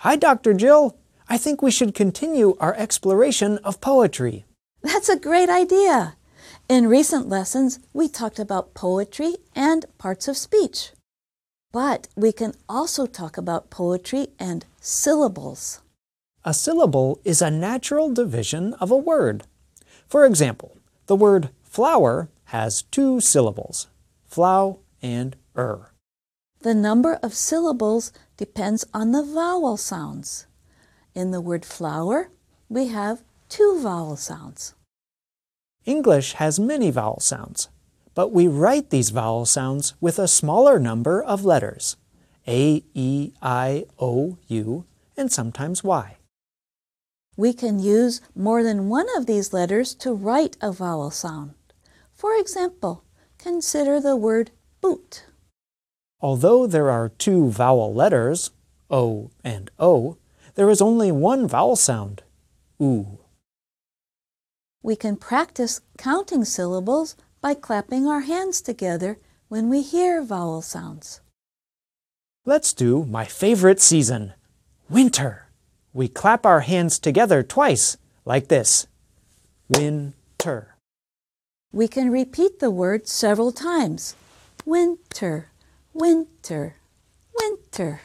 Hi, Dr. Jill. I think we should continue our exploration of poetry. That's a great idea. In recent lessons, we talked about poetry and parts of speech. But we can also talk about poetry and syllables. A syllable is a natural division of a word. For example, the word flower has two syllables, flow and er. The number of syllables depends on the vowel sounds. In the word flower, we have two vowel sounds. English has many vowel sounds, but we write these vowel sounds with a smaller number of letters A, E, I, O, U, and sometimes Y. We can use more than one of these letters to write a vowel sound. For example, consider the word boot. Although there are two vowel letters, O and O, there is only one vowel sound, oo. We can practice counting syllables by clapping our hands together when we hear vowel sounds. Let's do my favorite season, winter. We clap our hands together twice, like this. Winter. We can repeat the word several times. Winter, winter, winter.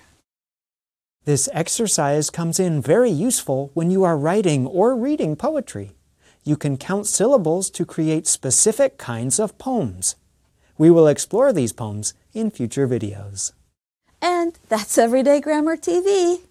This exercise comes in very useful when you are writing or reading poetry. You can count syllables to create specific kinds of poems. We will explore these poems in future videos. And that's Everyday Grammar TV.